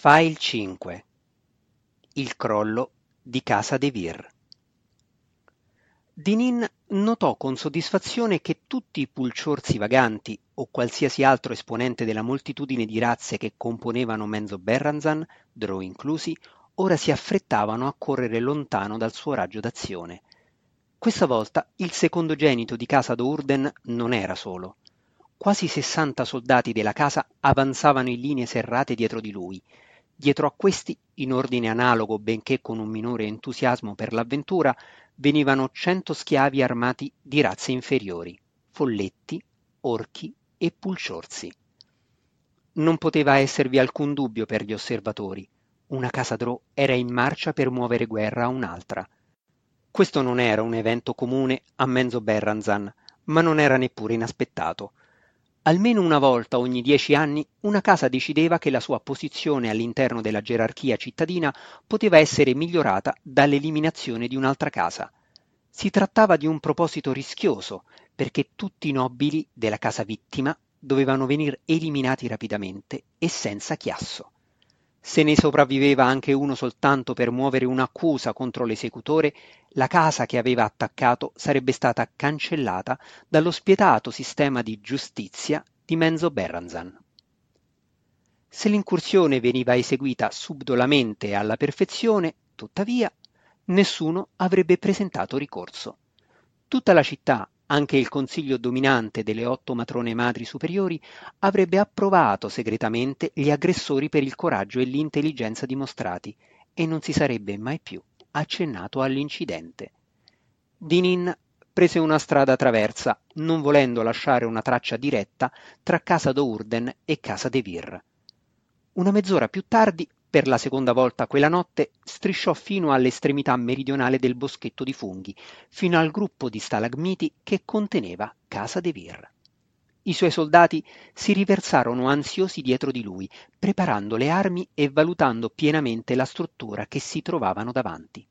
File 5 Il crollo di Casa De Vere Dinin notò con soddisfazione che tutti i pulciorsi vaganti o qualsiasi altro esponente della moltitudine di razze che componevano Menzo Berranzan, Drow inclusi, ora si affrettavano a correre lontano dal suo raggio d'azione. Questa volta il secondogenito di casa d'Urden non era solo. Quasi sessanta soldati della casa avanzavano in linee serrate dietro di lui, Dietro a questi, in ordine analogo benché con un minore entusiasmo per l'avventura, venivano cento schiavi armati di razze inferiori, folletti, orchi e pulciorsi. Non poteva esservi alcun dubbio per gli osservatori. Una casa Drò era in marcia per muovere guerra a un'altra. Questo non era un evento comune a Menzo Berranzan, ma non era neppure inaspettato. Almeno una volta ogni dieci anni una casa decideva che la sua posizione all'interno della gerarchia cittadina poteva essere migliorata dall'eliminazione di un'altra casa. Si trattava di un proposito rischioso, perché tutti i nobili della casa vittima dovevano venire eliminati rapidamente e senza chiasso. Se ne sopravviveva anche uno soltanto per muovere un'accusa contro l'esecutore, la casa che aveva attaccato sarebbe stata cancellata dallo spietato sistema di giustizia di Menzo Berranzan. Se l'incursione veniva eseguita subdolamente e alla perfezione, tuttavia, nessuno avrebbe presentato ricorso. Tutta la città anche il consiglio dominante delle otto matrone madri superiori avrebbe approvato segretamente gli aggressori per il coraggio e l'intelligenza dimostrati e non si sarebbe mai più accennato all'incidente. Dinin prese una strada traversa, non volendo lasciare una traccia diretta tra casa d'Ourden e casa De Vir. Una mezz'ora più tardi per la seconda volta quella notte strisciò fino all'estremità meridionale del boschetto di funghi, fino al gruppo di stalagmiti che conteneva Casa de Vir. I suoi soldati si riversarono ansiosi dietro di lui, preparando le armi e valutando pienamente la struttura che si trovavano davanti.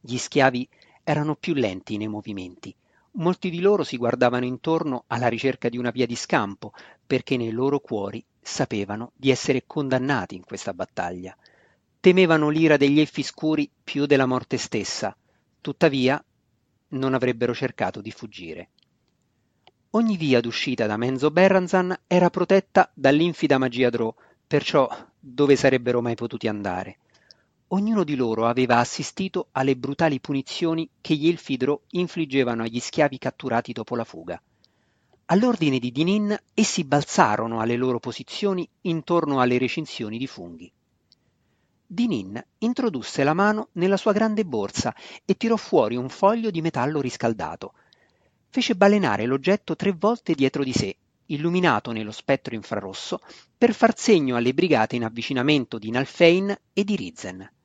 Gli schiavi erano più lenti nei movimenti. Molti di loro si guardavano intorno alla ricerca di una via di scampo, perché nei loro cuori sapevano di essere condannati in questa battaglia. Temevano l'ira degli elfi scuri più della morte stessa, tuttavia non avrebbero cercato di fuggire. Ogni via d'uscita da Menzo Berranzan era protetta dall'infida magia Drò, perciò dove sarebbero mai potuti andare? Ognuno di loro aveva assistito alle brutali punizioni che gli elfi Drò infliggevano agli schiavi catturati dopo la fuga. All'ordine di Dinin essi balzarono alle loro posizioni intorno alle recinzioni di funghi. Dinin introdusse la mano nella sua grande borsa e tirò fuori un foglio di metallo riscaldato. Fece balenare l'oggetto tre volte dietro di sé, illuminato nello spettro infrarosso, per far segno alle brigate in avvicinamento di Nalfein e di Rizen.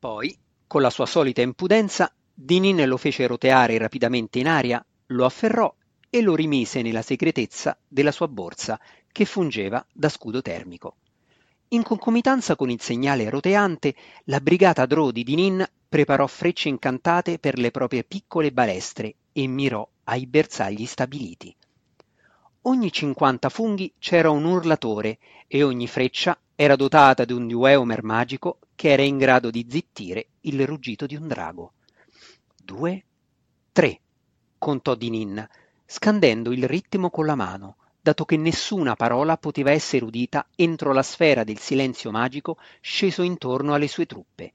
Poi, con la sua solita impudenza, Dinin lo fece roteare rapidamente in aria, lo afferrò e lo rimise nella segretezza della sua borsa, che fungeva da scudo termico. In concomitanza con il segnale roteante, la brigata Drò di Dinin preparò frecce incantate per le proprie piccole balestre e mirò ai bersagli stabiliti. Ogni 50 funghi c'era un urlatore e ogni freccia era dotata di un dueomer magico che era in grado di zittire il ruggito di un drago. Due, tre, contò Dinin, scandendo il ritmo con la mano, dato che nessuna parola poteva essere udita entro la sfera del silenzio magico sceso intorno alle sue truppe.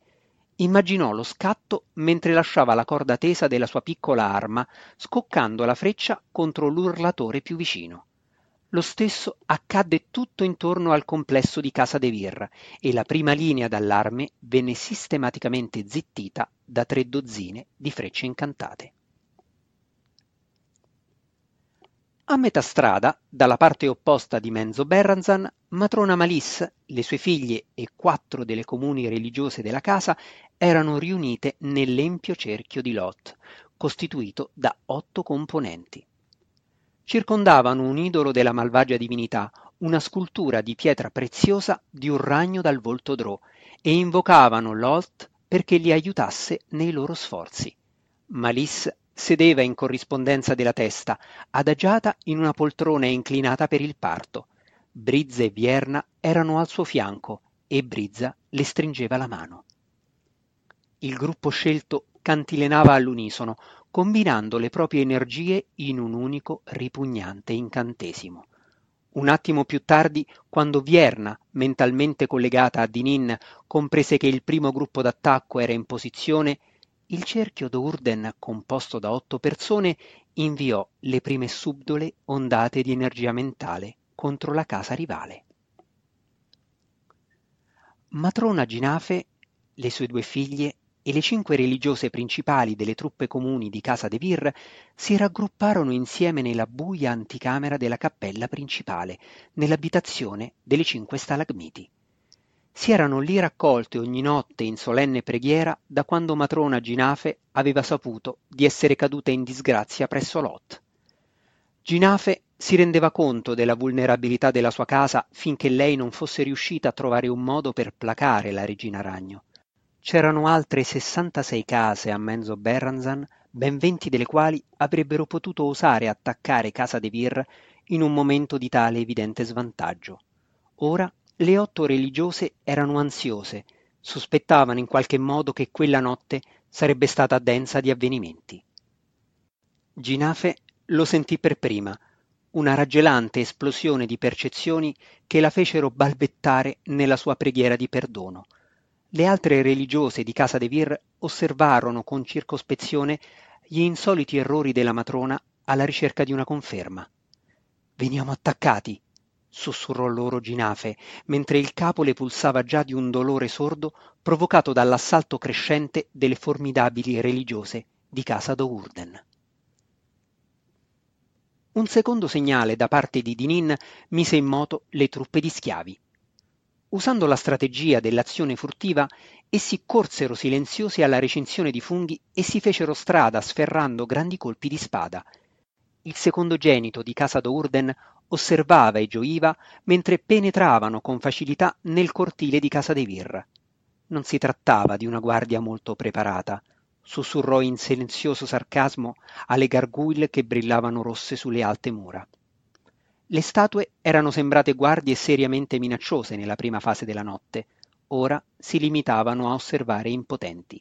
Immaginò lo scatto mentre lasciava la corda tesa della sua piccola arma, scoccando la freccia contro l'urlatore più vicino. Lo stesso accadde tutto intorno al complesso di Casa De Vir e la prima linea d'allarme venne sistematicamente zittita da tre dozzine di frecce incantate. A metà strada, dalla parte opposta di Menzo Berranzan, matrona Malis, le sue figlie e quattro delle comuni religiose della casa erano riunite nell'empio cerchio di Lot, costituito da otto componenti. Circondavano un idolo della malvagia divinità, una scultura di pietra preziosa di un ragno dal volto drò, e invocavano Lot perché li aiutasse nei loro sforzi. Malis sedeva in corrispondenza della testa, adagiata in una poltrona inclinata per il parto. Brizza e Vierna erano al suo fianco e Brizza le stringeva la mano. Il gruppo scelto cantilenava all'unisono, combinando le proprie energie in un unico ripugnante incantesimo. Un attimo più tardi, quando Vierna, mentalmente collegata a Dinin, comprese che il primo gruppo d'attacco era in posizione, il cerchio d'Urden, composto da otto persone, inviò le prime subdole ondate di energia mentale contro la casa rivale. Matrona Ginafe, le sue due figlie e le cinque religiose principali delle truppe comuni di casa De Vir si raggrupparono insieme nella buia anticamera della cappella principale, nell'abitazione delle cinque stalagmiti. Si erano lì raccolte ogni notte in solenne preghiera da quando matrona Ginafe aveva saputo di essere caduta in disgrazia presso Lot. Ginafe si rendeva conto della vulnerabilità della sua casa finché lei non fosse riuscita a trovare un modo per placare la regina ragno. C'erano altre 66 case a Menzo Berranzan, ben 20 delle quali avrebbero potuto osare attaccare Casa de Vir in un momento di tale evidente svantaggio. Ora le otto religiose erano ansiose, sospettavano in qualche modo che quella notte sarebbe stata densa di avvenimenti. Ginafe lo sentì per prima, una raggelante esplosione di percezioni che la fecero balbettare nella sua preghiera di perdono. Le altre religiose di casa de Vir osservarono con circospezione gli insoliti errori della matrona alla ricerca di una conferma. Veniamo attaccati, sussurrò loro Ginafe, mentre il capo le pulsava già di un dolore sordo provocato dall'assalto crescente delle formidabili religiose di casa d'Ourden. Un secondo segnale da parte di Dinin mise in moto le truppe di schiavi. Usando la strategia dell'azione furtiva, essi corsero silenziosi alla recinzione di funghi e si fecero strada sferrando grandi colpi di spada. Il secondogenito di casa d'Urden osservava e gioiva mentre penetravano con facilità nel cortile di casa de Vir. Non si trattava di una guardia molto preparata, sussurrò in silenzioso sarcasmo alle gargouille che brillavano rosse sulle alte mura. Le statue erano sembrate guardie seriamente minacciose nella prima fase della notte, ora si limitavano a osservare impotenti.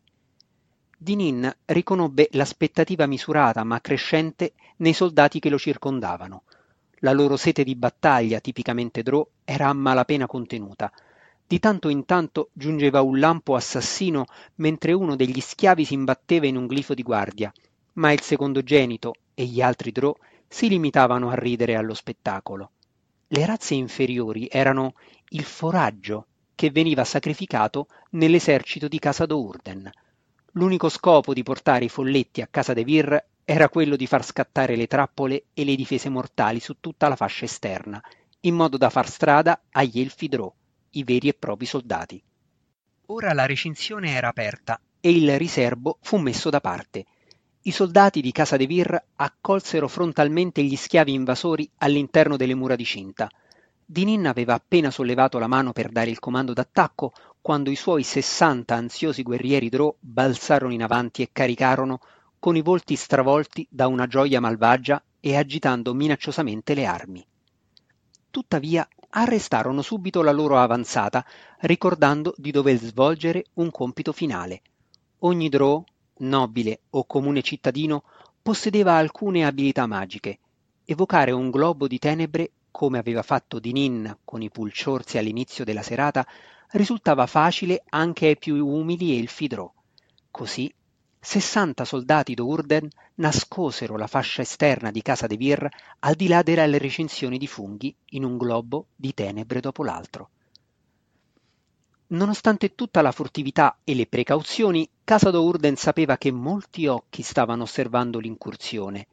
Dinin riconobbe l'aspettativa misurata ma crescente nei soldati che lo circondavano. La loro sete di battaglia, tipicamente Drò, era a malapena contenuta. Di tanto in tanto giungeva un lampo assassino mentre uno degli schiavi si imbatteva in un glifo di guardia, ma il secondogenito e gli altri Drò si limitavano a ridere allo spettacolo. Le razze inferiori erano il foraggio che veniva sacrificato nell'esercito di Casa d'Urden. L'unico scopo di portare i folletti a Casa de Vir era quello di far scattare le trappole e le difese mortali su tutta la fascia esterna, in modo da far strada agli Elfidrò, i veri e propri soldati. Ora la recinzione era aperta e il riservo fu messo da parte i soldati di Casa de Vir accolsero frontalmente gli schiavi invasori all'interno delle mura di cinta. Dinin aveva appena sollevato la mano per dare il comando d'attacco quando i suoi sessanta ansiosi guerrieri Drò balzarono in avanti e caricarono con i volti stravolti da una gioia malvagia e agitando minacciosamente le armi. Tuttavia arrestarono subito la loro avanzata, ricordando di dover svolgere un compito finale. Ogni Drò nobile o comune cittadino, possedeva alcune abilità magiche. Evocare un globo di tenebre, come aveva fatto Dinin con i pulciorzi all'inizio della serata, risultava facile anche ai più umili elfidrò. Così, sessanta soldati d'Urden nascosero la fascia esterna di casa de Vir al di là delle recinzioni di funghi in un globo di tenebre dopo l'altro. Nonostante tutta la furtività e le precauzioni, Casa d'Urden sapeva che molti occhi stavano osservando l'incursione.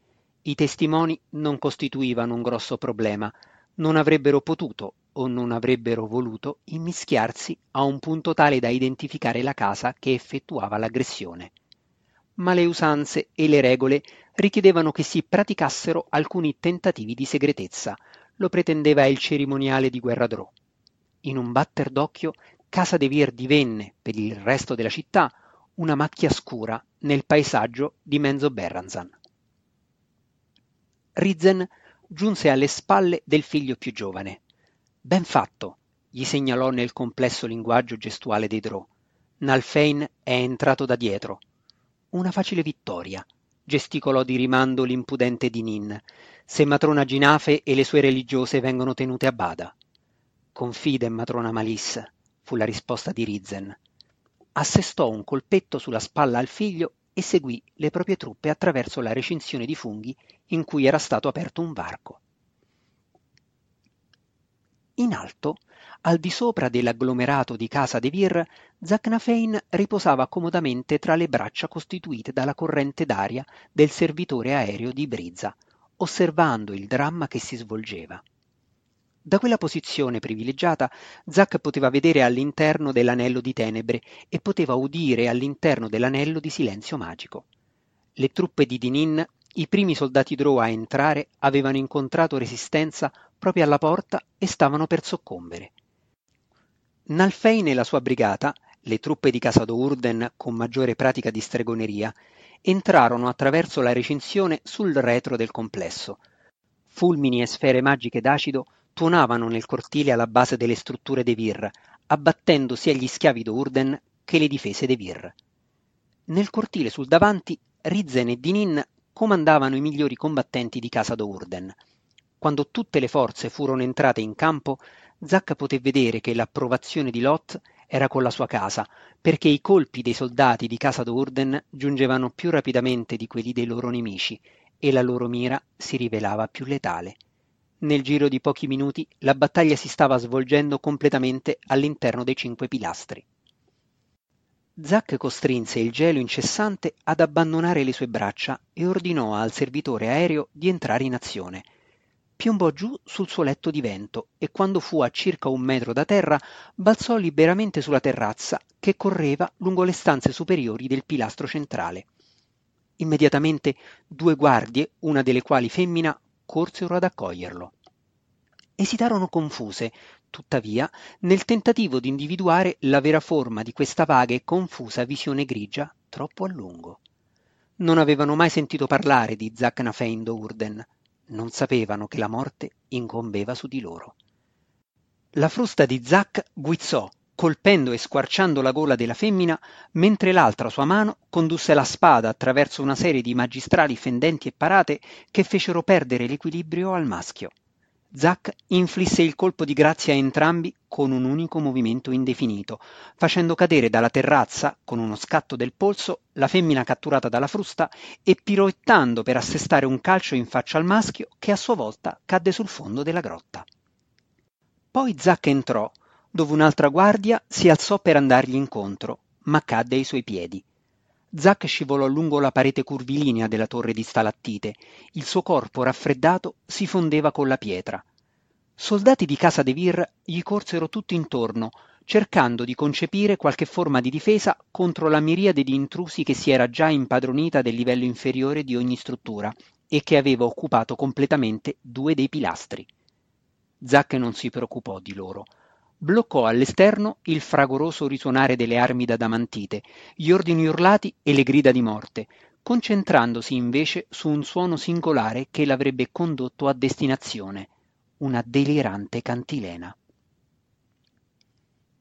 I testimoni non costituivano un grosso problema, non avrebbero potuto o non avrebbero voluto immischiarsi a un punto tale da identificare la casa che effettuava l'aggressione. Ma le usanze e le regole richiedevano che si praticassero alcuni tentativi di segretezza, lo pretendeva il cerimoniale di Guerra Drò. In un batter d'occhio Casa de Vir divenne, per il resto della città, una macchia scura nel paesaggio di Menzo Berranzan. Rizzen giunse alle spalle del figlio più giovane. Ben fatto, gli segnalò nel complesso linguaggio gestuale dei Drò. Nalfein è entrato da dietro. Una facile vittoria, gesticolò di rimando l'impudente Dinin, se matrona Ginafe e le sue religiose vengono tenute a bada. Confide, matrona Malis, fu la risposta di Rizen. Assestò un colpetto sulla spalla al figlio e seguì le proprie truppe attraverso la recinzione di funghi in cui era stato aperto un varco. In alto, al di sopra dell'agglomerato di casa De Vir, Zacnafein riposava comodamente tra le braccia costituite dalla corrente d'aria del servitore aereo di Brizza, osservando il dramma che si svolgeva. Da quella posizione privilegiata Zac poteva vedere all'interno dell'anello di tenebre e poteva udire all'interno dell'anello di silenzio magico. Le truppe di Dinin, i primi soldati Drow a entrare, avevano incontrato resistenza proprio alla porta e stavano per soccombere. Nalfein e la sua brigata, le truppe di Casado Urden con maggiore pratica di stregoneria, entrarono attraverso la recinzione sul retro del complesso. Fulmini e sfere magiche d'acido tuonavano nel cortile alla base delle strutture de Vir, abbattendo sia gli schiavi d'Urden che le difese de Vir. Nel cortile sul davanti, Rizzen e Dinin comandavano i migliori combattenti di casa d'Urden. Quando tutte le forze furono entrate in campo, Zac poté vedere che l'approvazione di Lot era con la sua casa, perché i colpi dei soldati di casa d'Urden giungevano più rapidamente di quelli dei loro nemici e la loro mira si rivelava più letale. Nel giro di pochi minuti la battaglia si stava svolgendo completamente all'interno dei cinque pilastri. Zac costrinse il gelo incessante ad abbandonare le sue braccia e ordinò al servitore aereo di entrare in azione. Piombò giù sul suo letto di vento e quando fu a circa un metro da terra balzò liberamente sulla terrazza che correva lungo le stanze superiori del pilastro centrale. Immediatamente due guardie, una delle quali femmina, corsero ad accoglierlo. Esitarono confuse, tuttavia, nel tentativo di individuare la vera forma di questa vaga e confusa visione grigia troppo a lungo. Non avevano mai sentito parlare di Zacnafein Urden, non sapevano che la morte incombeva su di loro. La frusta di Zac guizzò, colpendo e squarciando la gola della femmina, mentre l'altra sua mano condusse la spada attraverso una serie di magistrali fendenti e parate che fecero perdere l'equilibrio al maschio. Zack inflisse il colpo di grazia a entrambi con un unico movimento indefinito, facendo cadere dalla terrazza, con uno scatto del polso, la femmina catturata dalla frusta e piroettando per assestare un calcio in faccia al maschio che a sua volta cadde sul fondo della grotta. Poi Zack entrò, dove un'altra guardia si alzò per andargli incontro, ma cadde ai suoi piedi. Zack scivolò lungo la parete curvilinea della torre di stalattite. Il suo corpo raffreddato si fondeva con la pietra. Soldati di casa De Vir gli corsero tutto intorno, cercando di concepire qualche forma di difesa contro la miriade di intrusi che si era già impadronita del livello inferiore di ogni struttura e che aveva occupato completamente due dei pilastri. Zack non si preoccupò di loro bloccò all'esterno il fragoroso risuonare delle armi d'adamantite, gli ordini urlati e le grida di morte, concentrandosi invece su un suono singolare che l'avrebbe condotto a destinazione, una delirante cantilena.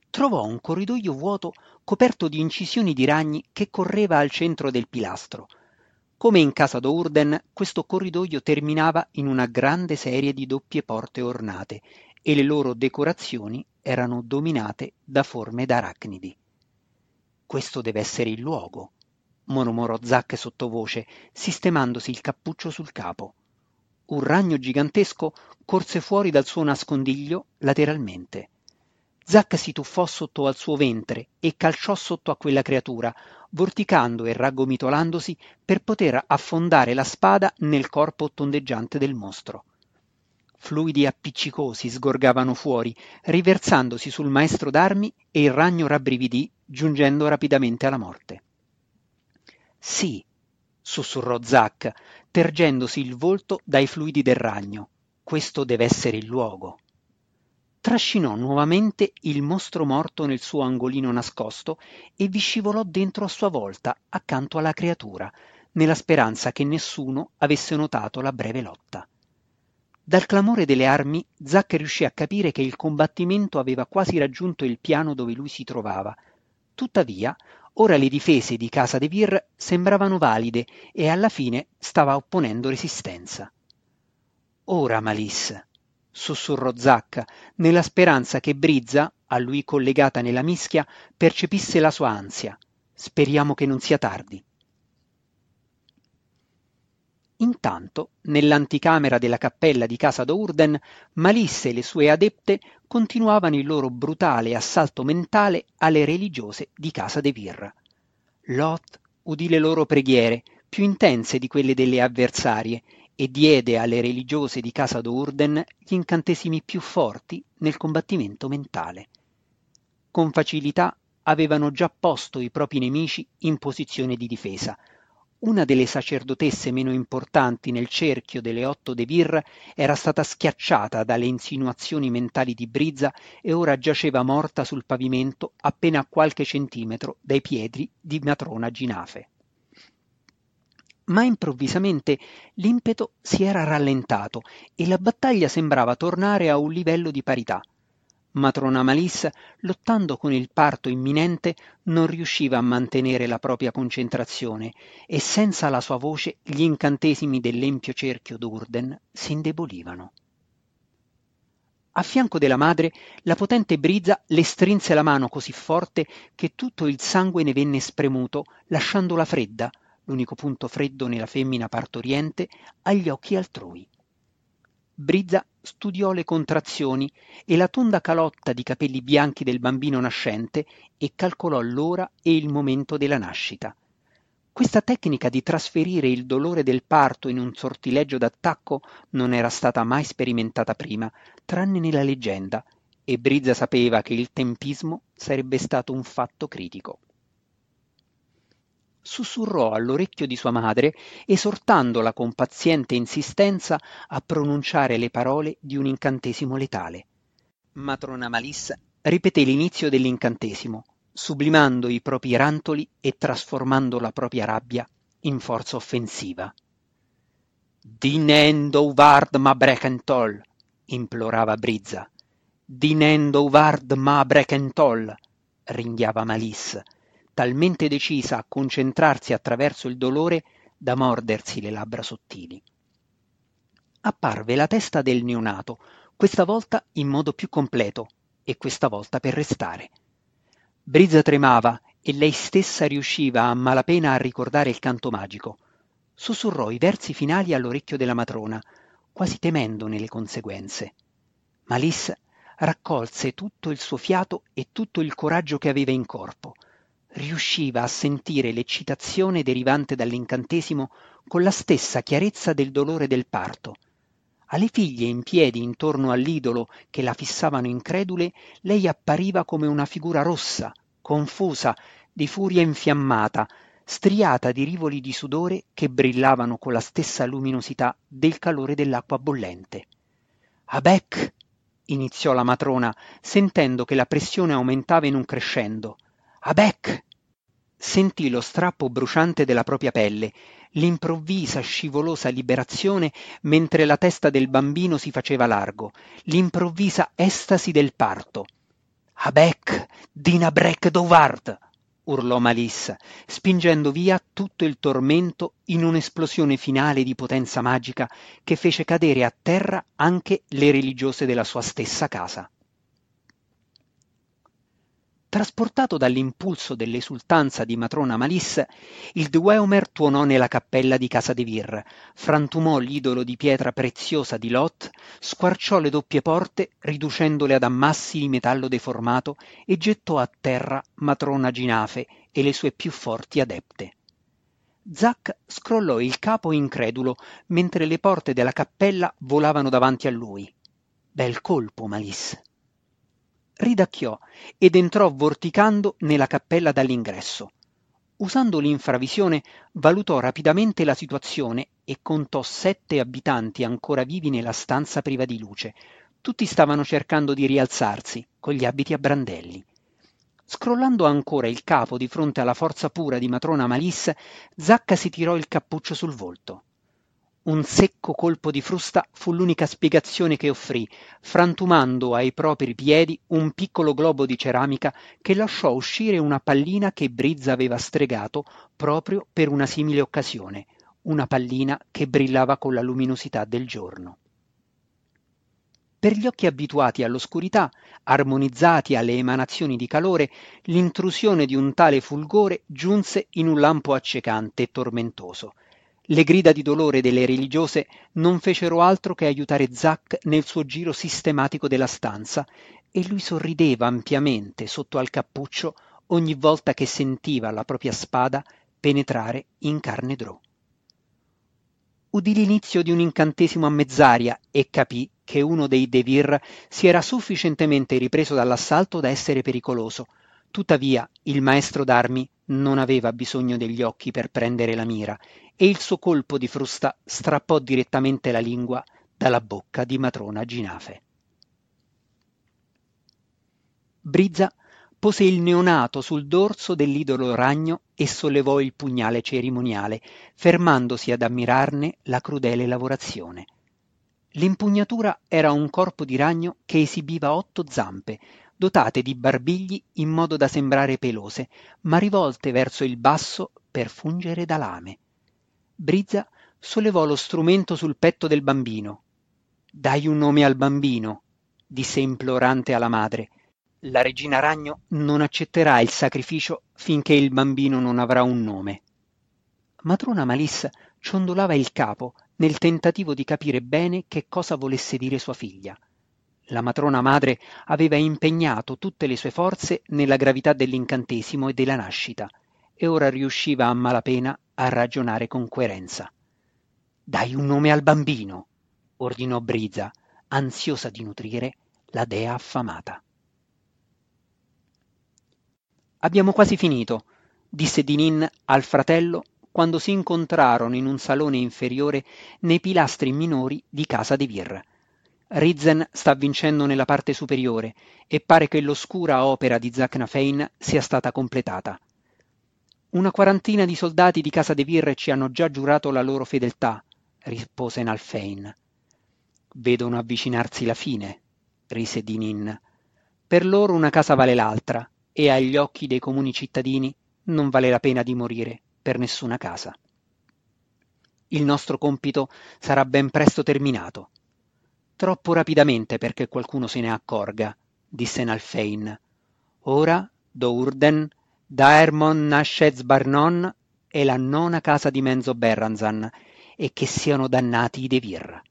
Trovò un corridoio vuoto coperto di incisioni di ragni che correva al centro del pilastro. Come in casa d'Urden, questo corridoio terminava in una grande serie di doppie porte ornate e le loro decorazioni erano dominate da forme d'arachnidi. Questo deve essere il luogo, mormorò Zack sottovoce, sistemandosi il cappuccio sul capo. Un ragno gigantesco corse fuori dal suo nascondiglio lateralmente. Zack si tuffò sotto al suo ventre e calciò sotto a quella creatura, vorticando e raggomitolandosi per poter affondare la spada nel corpo tondeggiante del mostro. Fluidi appiccicosi sgorgavano fuori, riversandosi sul maestro d'armi e il ragno rabbrividì, giungendo rapidamente alla morte. Sì, sussurrò Zack, tergendosi il volto dai fluidi del ragno. Questo deve essere il luogo. Trascinò nuovamente il mostro morto nel suo angolino nascosto e vi scivolò dentro a sua volta, accanto alla creatura, nella speranza che nessuno avesse notato la breve lotta. Dal clamore delle armi, Zack riuscì a capire che il combattimento aveva quasi raggiunto il piano dove lui si trovava. Tuttavia, ora le difese di Casa de Vir sembravano valide e alla fine stava opponendo resistenza. Ora, Malisse, sussurrò Zacca, nella speranza che Brizza, a lui collegata nella mischia, percepisse la sua ansia. Speriamo che non sia tardi. Intanto, nell'anticamera della cappella di casa d'Urden, Malisse e le sue adepte continuavano il loro brutale assalto mentale alle religiose di casa de Vir. Lot udì le loro preghiere, più intense di quelle delle avversarie, e diede alle religiose di casa d'Urden gli incantesimi più forti nel combattimento mentale. Con facilità avevano già posto i propri nemici in posizione di difesa. Una delle sacerdotesse meno importanti nel cerchio delle otto de Vir era stata schiacciata dalle insinuazioni mentali di Brizza e ora giaceva morta sul pavimento appena a qualche centimetro dai piedi di matrona Ginafe ma improvvisamente l'impeto si era rallentato e la battaglia sembrava tornare a un livello di parità. Matrona Malis, lottando con il parto imminente, non riusciva a mantenere la propria concentrazione e senza la sua voce gli incantesimi dell'empio cerchio d'Urden si indebolivano. A fianco della madre, la potente Brizza le strinse la mano così forte che tutto il sangue ne venne spremuto, lasciandola fredda, l'unico punto freddo nella femmina partoriente, agli occhi altrui. Brizza studiò le contrazioni e la tonda calotta di capelli bianchi del bambino nascente e calcolò l'ora e il momento della nascita. Questa tecnica di trasferire il dolore del parto in un sortileggio d'attacco non era stata mai sperimentata prima, tranne nella leggenda, e Brizza sapeva che il tempismo sarebbe stato un fatto critico sussurrò all'orecchio di sua madre, esortandola con paziente insistenza a pronunciare le parole di un incantesimo letale. Matrona Malissa ripeté l'inizio dell'incantesimo, sublimando i propri rantoli e trasformando la propria rabbia in forza offensiva. Dinendo vard ma brekentol, implorava Brizza. Dinendo vard ma brekentol, ringhiava Malissa talmente decisa a concentrarsi attraverso il dolore da mordersi le labbra sottili. Apparve la testa del neonato, questa volta in modo più completo e questa volta per restare. Brizza tremava e lei stessa riusciva a malapena a ricordare il canto magico. Sussurrò i versi finali all'orecchio della matrona, quasi temendone le conseguenze. Malis raccolse tutto il suo fiato e tutto il coraggio che aveva in corpo riusciva a sentire l'eccitazione derivante dall'incantesimo con la stessa chiarezza del dolore del parto. Alle figlie in piedi intorno all'idolo che la fissavano incredule, lei appariva come una figura rossa, confusa, di furia infiammata, striata di rivoli di sudore che brillavano con la stessa luminosità del calore dell'acqua bollente. Abec! iniziò la matrona, sentendo che la pressione aumentava in un crescendo. Abec! Sentì lo strappo bruciante della propria pelle, l'improvvisa scivolosa liberazione mentre la testa del bambino si faceva largo, l'improvvisa estasi del parto. Abec! Dina Breck Dovard! urlò Malissa, spingendo via tutto il tormento in un'esplosione finale di potenza magica che fece cadere a terra anche le religiose della sua stessa casa. Trasportato dall'impulso dell'esultanza di matrona Malisse, il Dweomer tuonò nella cappella di casa de Vir, frantumò l'idolo di pietra preziosa di Lot, squarciò le doppie porte, riducendole ad ammassi di metallo deformato, e gettò a terra matrona Ginafe e le sue più forti adepte. Zack scrollò il capo incredulo mentre le porte della cappella volavano davanti a lui. Bel colpo, Malisse ridacchiò ed entrò vorticando nella cappella dall'ingresso. Usando l'infravisione valutò rapidamente la situazione e contò sette abitanti ancora vivi nella stanza priva di luce. Tutti stavano cercando di rialzarsi, con gli abiti a brandelli. Scrollando ancora il capo di fronte alla forza pura di matrona Malisse, Zacca si tirò il cappuccio sul volto. Un secco colpo di frusta fu l'unica spiegazione che offrì, frantumando ai propri piedi un piccolo globo di ceramica che lasciò uscire una pallina che Brizza aveva stregato proprio per una simile occasione, una pallina che brillava con la luminosità del giorno. Per gli occhi abituati all'oscurità, armonizzati alle emanazioni di calore, l'intrusione di un tale fulgore giunse in un lampo accecante e tormentoso. Le grida di dolore delle religiose non fecero altro che aiutare Zack nel suo giro sistematico della stanza e lui sorrideva ampiamente sotto al cappuccio ogni volta che sentiva la propria spada penetrare in carne drò. Udì l'inizio di un incantesimo a mezz'aria e capì che uno dei Devir si era sufficientemente ripreso dall'assalto da essere pericoloso. Tuttavia il maestro d'armi non aveva bisogno degli occhi per prendere la mira e il suo colpo di frusta strappò direttamente la lingua dalla bocca di matrona Ginafe. Brizza pose il neonato sul dorso dell'idolo ragno e sollevò il pugnale cerimoniale, fermandosi ad ammirarne la crudele lavorazione. L'impugnatura era un corpo di ragno che esibiva otto zampe, dotate di barbigli in modo da sembrare pelose, ma rivolte verso il basso per fungere da lame. Brizza sollevò lo strumento sul petto del bambino. Dai un nome al bambino, disse implorante alla madre. La regina ragno non accetterà il sacrificio finché il bambino non avrà un nome. Matrona Malissa ciondolava il capo nel tentativo di capire bene che cosa volesse dire sua figlia. La matrona madre aveva impegnato tutte le sue forze nella gravità dell'incantesimo e della nascita, e ora riusciva a malapena a ragionare con coerenza. Dai un nome al bambino, ordinò Briza, ansiosa di nutrire la dea affamata. Abbiamo quasi finito, disse Dinin al fratello quando si incontrarono in un salone inferiore nei pilastri minori di casa de Vir. Rizzen sta vincendo nella parte superiore e pare che l'oscura opera di Zacnafein sia stata completata. Una quarantina di soldati di casa de Vir ci hanno già giurato la loro fedeltà, rispose Nalfein. Vedono avvicinarsi la fine, rise Dinin. Per loro una casa vale l'altra, e agli occhi dei comuni cittadini non vale la pena di morire per nessuna casa. Il nostro compito sarà ben presto terminato. Troppo rapidamente perché qualcuno se ne accorga, disse Nalfein. Ora Dourden Daermon Nashez Barnon è la nona casa di Menzo Berranzan e che siano dannati i Devir.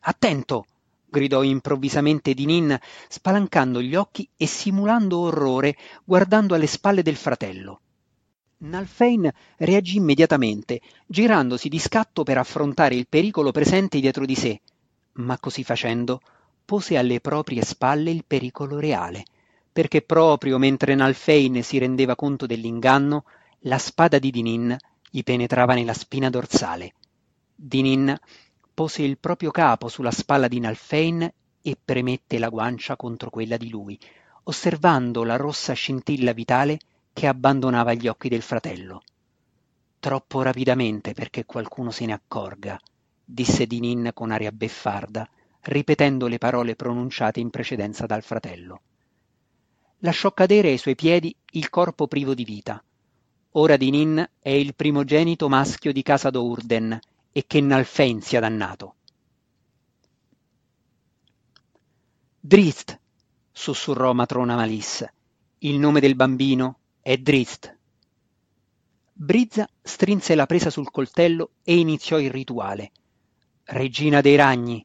Attento! gridò improvvisamente Dinin, spalancando gli occhi e simulando orrore, guardando alle spalle del fratello. Nalfein reagì immediatamente, girandosi di scatto per affrontare il pericolo presente dietro di sé, ma così facendo pose alle proprie spalle il pericolo reale perché proprio mentre Nalfein si rendeva conto dell'inganno, la spada di Dinin gli penetrava nella spina dorsale. Dinin pose il proprio capo sulla spalla di Nalfein e premette la guancia contro quella di lui, osservando la rossa scintilla vitale che abbandonava gli occhi del fratello. Troppo rapidamente perché qualcuno se ne accorga, disse Dinin con aria beffarda, ripetendo le parole pronunciate in precedenza dal fratello lasciò cadere ai suoi piedi il corpo privo di vita. Ora Dinin è il primogenito maschio di casa Dourden e che Nalfen sia dannato. Drist, sussurrò matrona Malis. Il nome del bambino è Drist. Brizza strinse la presa sul coltello e iniziò il rituale. Regina dei ragni,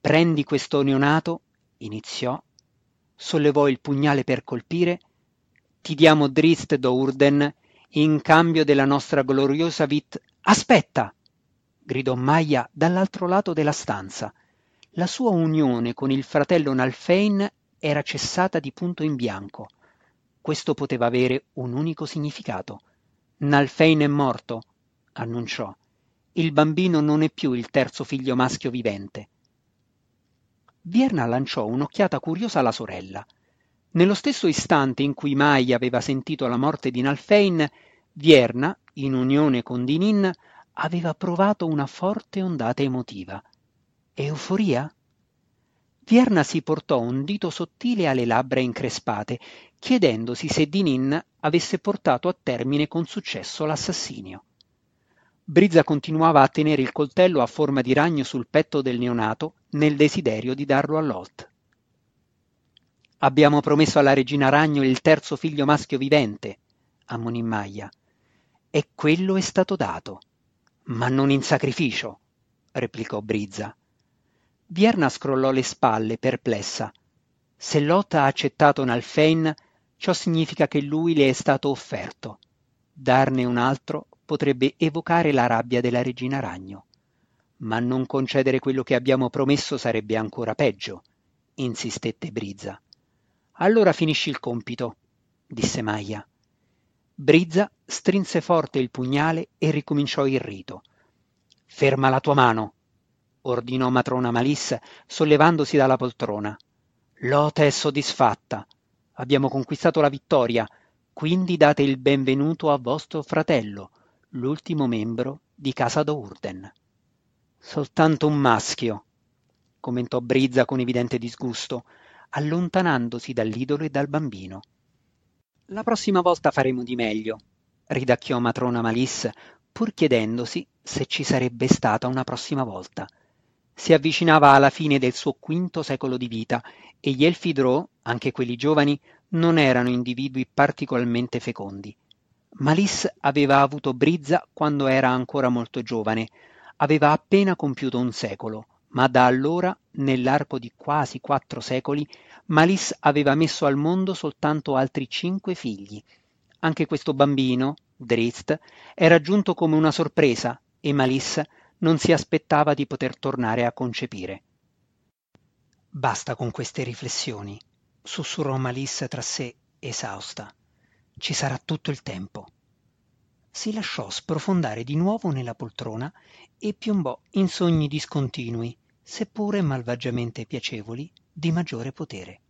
prendi questo neonato, iniziò sollevò il pugnale per colpire, ti diamo Drist Dourden in cambio della nostra gloriosa vit... Aspetta! gridò Maya dall'altro lato della stanza. La sua unione con il fratello Nalfein era cessata di punto in bianco. Questo poteva avere un unico significato. Nalfein è morto, annunciò. Il bambino non è più il terzo figlio maschio vivente. Vierna lanciò un'occhiata curiosa alla sorella. Nello stesso istante in cui Mai aveva sentito la morte di Nalfein, Vierna, in unione con Dinin, aveva provato una forte ondata emotiva. Euforia? Vierna si portò un dito sottile alle labbra increspate, chiedendosi se Dinin avesse portato a termine con successo l'assassinio. Brizza continuava a tenere il coltello a forma di ragno sul petto del neonato nel desiderio di darlo all'Olt. Abbiamo promesso alla regina Ragno il terzo figlio maschio vivente, ammonì Maia. E quello è stato dato. Ma non in sacrificio, replicò Brizza. Vierna scrollò le spalle, perplessa. Se Lot ha accettato Nalfein, ciò significa che lui le è stato offerto. Darne un altro potrebbe evocare la rabbia della regina Ragno. Ma non concedere quello che abbiamo promesso sarebbe ancora peggio, insistette Brizza. Allora finisci il compito, disse Maia. Brizza strinse forte il pugnale e ricominciò il rito. Ferma la tua mano, ordinò matrona Malissa, sollevandosi dalla poltrona. Lota è soddisfatta. Abbiamo conquistato la vittoria, quindi date il benvenuto a vostro fratello, l'ultimo membro di casa d'Urden. Soltanto un maschio, commentò Brizza con evidente disgusto, allontanandosi dall'idolo e dal bambino. La prossima volta faremo di meglio, ridacchiò matrona Malis, pur chiedendosi se ci sarebbe stata una prossima volta. Si avvicinava alla fine del suo quinto secolo di vita e gli elfi Drow, anche quelli giovani, non erano individui particolarmente fecondi. Malis aveva avuto Brizza quando era ancora molto giovane, aveva appena compiuto un secolo, ma da allora, nell'arco di quasi quattro secoli, Malis aveva messo al mondo soltanto altri cinque figli. Anche questo bambino, Drizzt, era giunto come una sorpresa e Malis non si aspettava di poter tornare a concepire. Basta con queste riflessioni, sussurrò Malis tra sé, esausta. Ci sarà tutto il tempo. Si lasciò sprofondare di nuovo nella poltrona e piombò in sogni discontinui, seppure malvagiamente piacevoli, di maggiore potere.